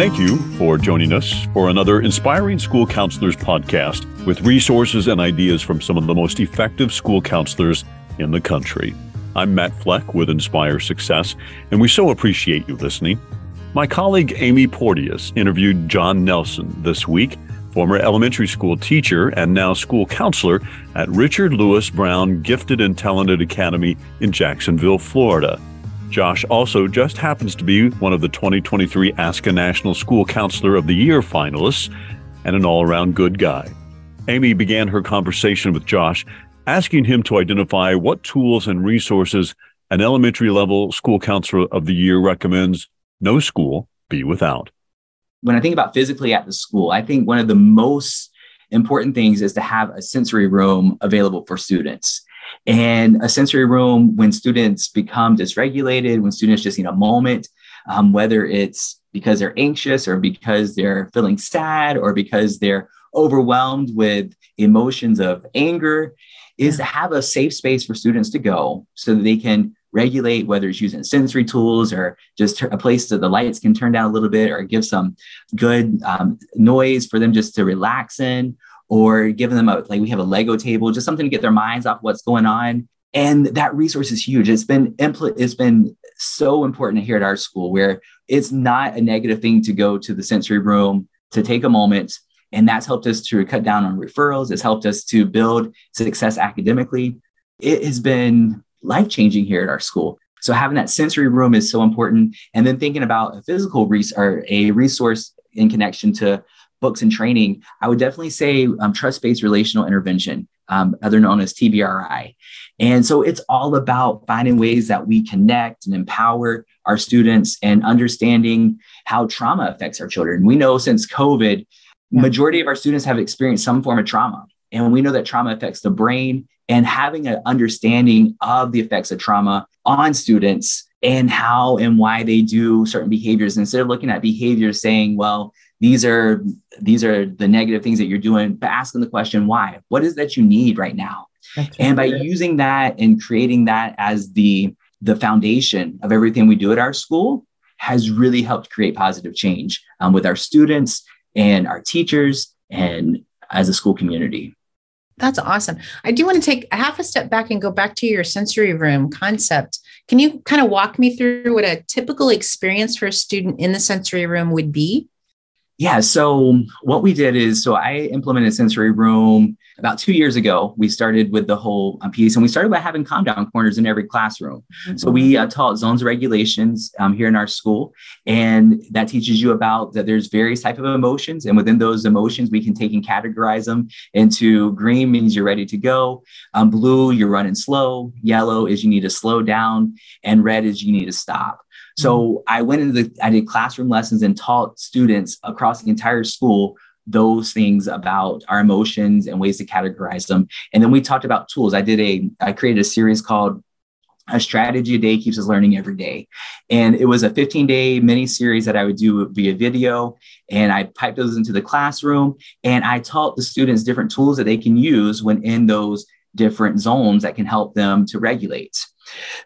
Thank you for joining us for another Inspiring School Counselors podcast with resources and ideas from some of the most effective school counselors in the country. I'm Matt Fleck with Inspire Success, and we so appreciate you listening. My colleague Amy Porteous interviewed Josh Nelson this week, former elementary school teacher and now school counselor at Richard Lewis Brown Gifted and Talented Academy in Jacksonville, Florida. Josh also just happens to be one of the 2023 ASCA National School Counselor of the Year finalists and an all around good guy. Amy began her conversation with Josh asking him to identify what tools and resources an elementary level school counselor of the year recommends no school be without. When I think about physically at the school, I think one of the most important things is to have a sensory room available for students. And a sensory room, when students become dysregulated, when students just need a moment, um, whether it's because they're anxious or because they're feeling sad or because they're overwhelmed with emotions of anger, is to have a safe space for students to go so that they can regulate whether it's using sensory tools or just a place that the lights can turn down a little bit or give some good um, noise for them just to relax in or giving them a like we have a lego table just something to get their minds off what's going on. And that resource is huge. It's been impl- it's been so important here at our school where it's not a negative thing to go to the sensory room to take a moment. And that's helped us to cut down on referrals. It's helped us to build success academically. It has been life changing here at our school. So having that sensory room is so important. And then thinking about a physical res- or a resource in connection to books and training, I would definitely say um, trust based relational intervention, um, other known as TBRI. And so it's all about finding ways that we connect and empower our students and understanding how trauma affects our children. We know since COVID, yeah. majority of our students have experienced some form of trauma. And we know that trauma affects the brain and having an understanding of the effects of trauma on students and how and why they do certain behaviors instead of looking at behaviors saying well these are these are the negative things that you're doing but asking the question why what is that you need right now That's and by using that and creating that as the the foundation of everything we do at our school has really helped create positive change um, with our students and our teachers and as a school community that's awesome. I do want to take a half a step back and go back to your sensory room concept. Can you kind of walk me through what a typical experience for a student in the sensory room would be? Yeah. So what we did is, so I implemented sensory room about two years ago. We started with the whole uh, piece, and we started by having calm down corners in every classroom. Mm-hmm. So we uh, taught zones regulations um, here in our school, and that teaches you about that there's various type of emotions, and within those emotions, we can take and categorize them into green means you're ready to go, um, blue you're running slow, yellow is you need to slow down, and red is you need to stop. So mm-hmm. I went into the, I did classroom lessons and taught students across the entire school those things about our emotions and ways to categorize them. And then we talked about tools. I did a, I created a series called a strategy a day keeps us learning every day. And it was a 15 day mini series that I would do via video. And I piped those into the classroom and I taught the students different tools that they can use when in those different zones that can help them to regulate.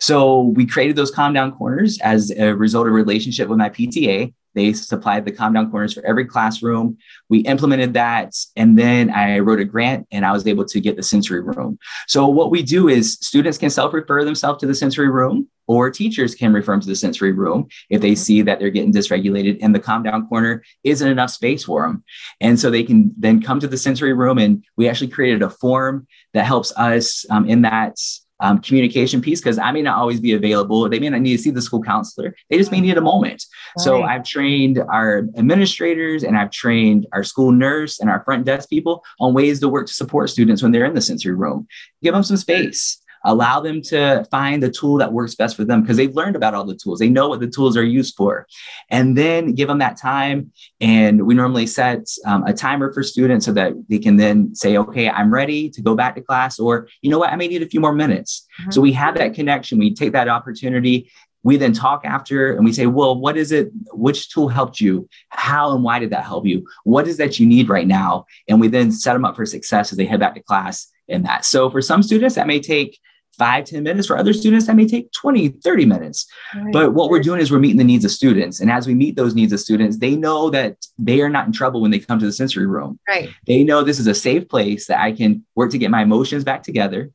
So we created those calm down corners as a result of relationship with my PTA. They supplied the calm down corners for every classroom. We implemented that. And then I wrote a grant and I was able to get the sensory room. So what we do is students can self-refer themselves to the sensory room or teachers can refer them to the sensory room if they see that they're getting dysregulated and the calm down corner isn't enough space for them. And so they can then come to the sensory room and we actually created a form that helps us um, in that um, communication piece because I may not always be available. They may not need to see the school counselor. They just may need a moment. Right. So I've trained our administrators and I've trained our school nurse and our front desk people on ways to work to support students when they're in the sensory room. Give them some space allow them to find the tool that works best for them because they've learned about all the tools. They know what the tools are used for. And then give them that time. And we normally set um, a timer for students so that they can then say, okay, I'm ready to go back to class, or you know what, I may need a few more minutes. Mm-hmm. So we have that connection. We take that opportunity we then talk after and we say, well, what is it? Which tool helped you? How and why did that help you? What is that you need right now? And we then set them up for success as they head back to class in that. So for some students, that may take five ten minutes. For other students, that may take 20, 30 minutes. Right. But what we're doing is we're meeting the needs of students. And as we meet those needs of students, they know that they are not in trouble when they come to the sensory room. Right. They know this is a safe place that I can work to get my emotions back together.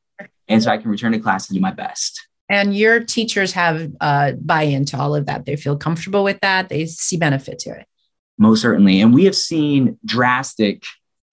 And so I can return to class and do my best. And your teachers have uh, buy into all of that. They feel comfortable with that. They see benefit to it. Most certainly. And we have seen drastic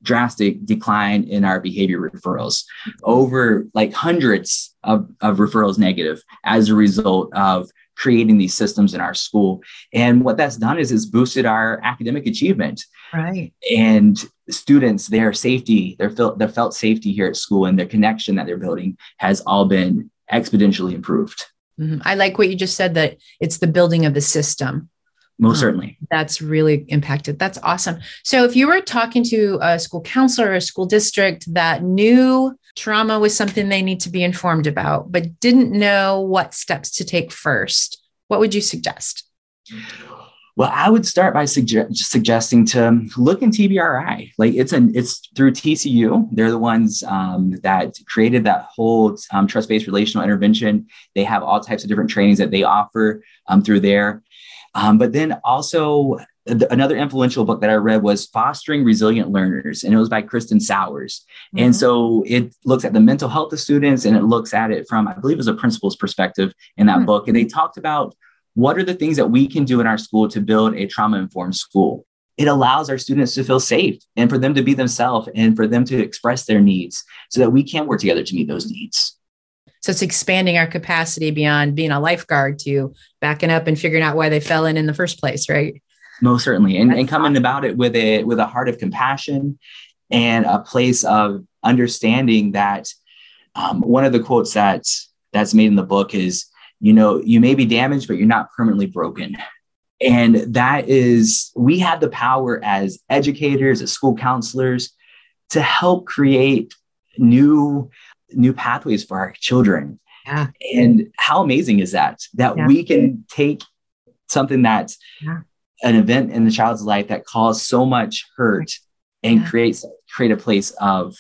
drastic decline in our behavior referrals over like hundreds of, of referrals negative as a result of creating these systems in our school. And what that's done is it's boosted our academic achievement. Right. And students their safety their felt their felt safety here at school and their connection that they're building has all been exponentially improved. Mm-hmm. i like what you just said that it's the building of the system most certainly. That's really impacted. That's awesome. So if you were talking to a school counselor or a school district that knew trauma was something they need to be informed about but didn't know what steps to take first what would you suggest? Well i would start by suge- suggesting to look in tbri like it's an it's through tcu they're the ones um, that created that whole um, trust-based relational intervention. They have all types of different trainings that they offer um, through there um, but then also another influential book that I read was Fostering Resilient Learners, and it was by Kristin Souers. Mm-hmm. And so it looks at the mental health of students and it looks at it from, I believe, it was a principal's perspective in that mm-hmm. book. And they talked about what are the things that we can do in our school to build a trauma informed school. It allows our students to feel safe and for them to be themselves and for them to express their needs so that we can work together to meet those needs. So it's expanding our capacity beyond being a lifeguard to backing up and figuring out why they fell in in the first place, right? Most certainly, and, and coming awesome. about it with a with a heart of compassion and a place of understanding that um, one of the quotes that that's made in the book is, you know, you may be damaged, but you're not permanently broken. And that is, we have the power as educators, as school counselors, to help create new new pathways for our children. Yeah. And how amazing is that? That yeah. we can take something that's yeah. an event in the child's life that caused so much hurt and yeah. create create a place of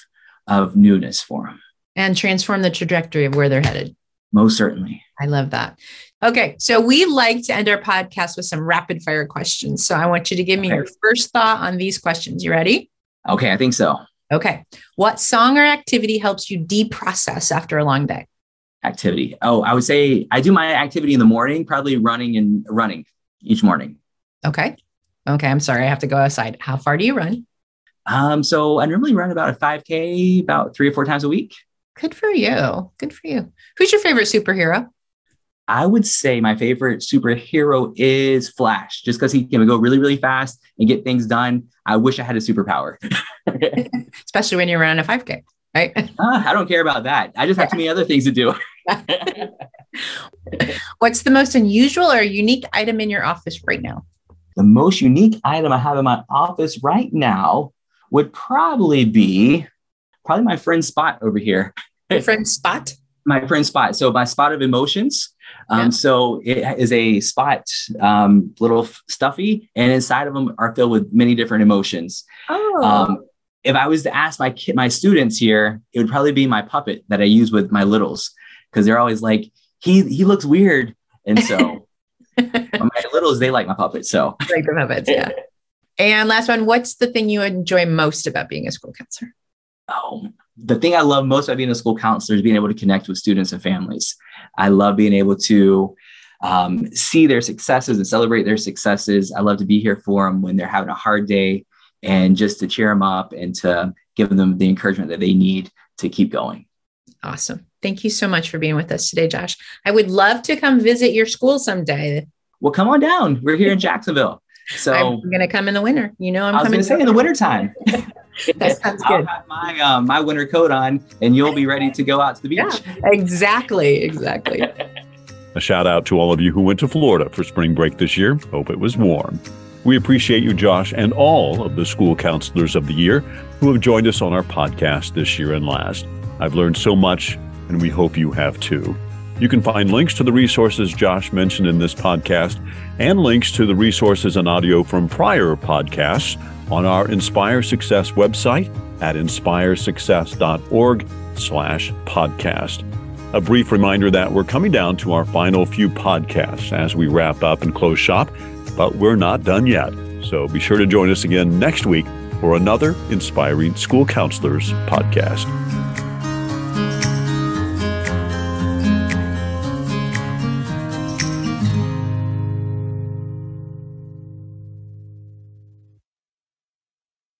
of newness for them and transform the trajectory of where they're headed. Most certainly. I love that. Okay, so we like to end our podcast with some rapid fire questions. So I want you to give me okay. your first thought on these questions. You ready? Okay, I think so. Okay. What song or activity helps you deprocess after a long day? Activity. Oh, I would say I do my activity in the morning, probably running and running each morning. Okay. Okay. I'm sorry. I have to go outside. How far do you run? Um, so I normally run about a 5K about three or four times a week. Good for you. Good for you. Who's your favorite superhero? I would say my favorite superhero is Flash, just because he can go really, really fast and get things done. I wish I had a superpower. Especially when you're running a 5K, right? Uh, I don't care about that. I just have too many other things to do. What's the most unusual or unique item in your office right now? The most unique item I have in my office right now would probably be probably my friend Spot over here. Your friend Spot? My friend Spot. So my spot of emotions. Um, yeah. So it is a spot, um, little stuffy, and inside of them are filled with many different emotions. Oh. Um, if I was to ask my kid, my students here, it would probably be my puppet that I use with my littles because they're always like, he he looks weird, and so my littles they like my puppet. So like the puppets, yeah. and last one, what's the thing you enjoy most about being a school counselor? Oh, the thing I love most about being a school counselor is being able to connect with students and families. I love being able to um, see their successes and celebrate their successes. I love to be here for them when they're having a hard day and just to cheer them up and to give them the encouragement that they need to keep going. Awesome. Thank you so much for being with us today, Josh. I would love to come visit your school someday. Well, come on down. We're here in Jacksonville. So I'm going to come in the winter. You know, I'm I was coming to say in the wintertime. that sounds. I'll have my uh, my winter coat on, and you'll be ready to go out to the beach. Yeah, exactly, exactly. A shout out to all of you who went to Florida for spring break this year. Hope it was warm. We appreciate you, Josh, and all of the school counselors of the year who have joined us on our podcast this year and last. I've learned so much, and we hope you have too. You can find links to the resources Josh mentioned in this podcast and links to the resources and audio from prior podcasts on our Inspire Success website at inspiresuccess.org slash podcast. A brief reminder that we're coming down to our final few podcasts as we wrap up and close shop, but we're not done yet. So be sure to join us again next week for another Inspiring School Counselors podcast.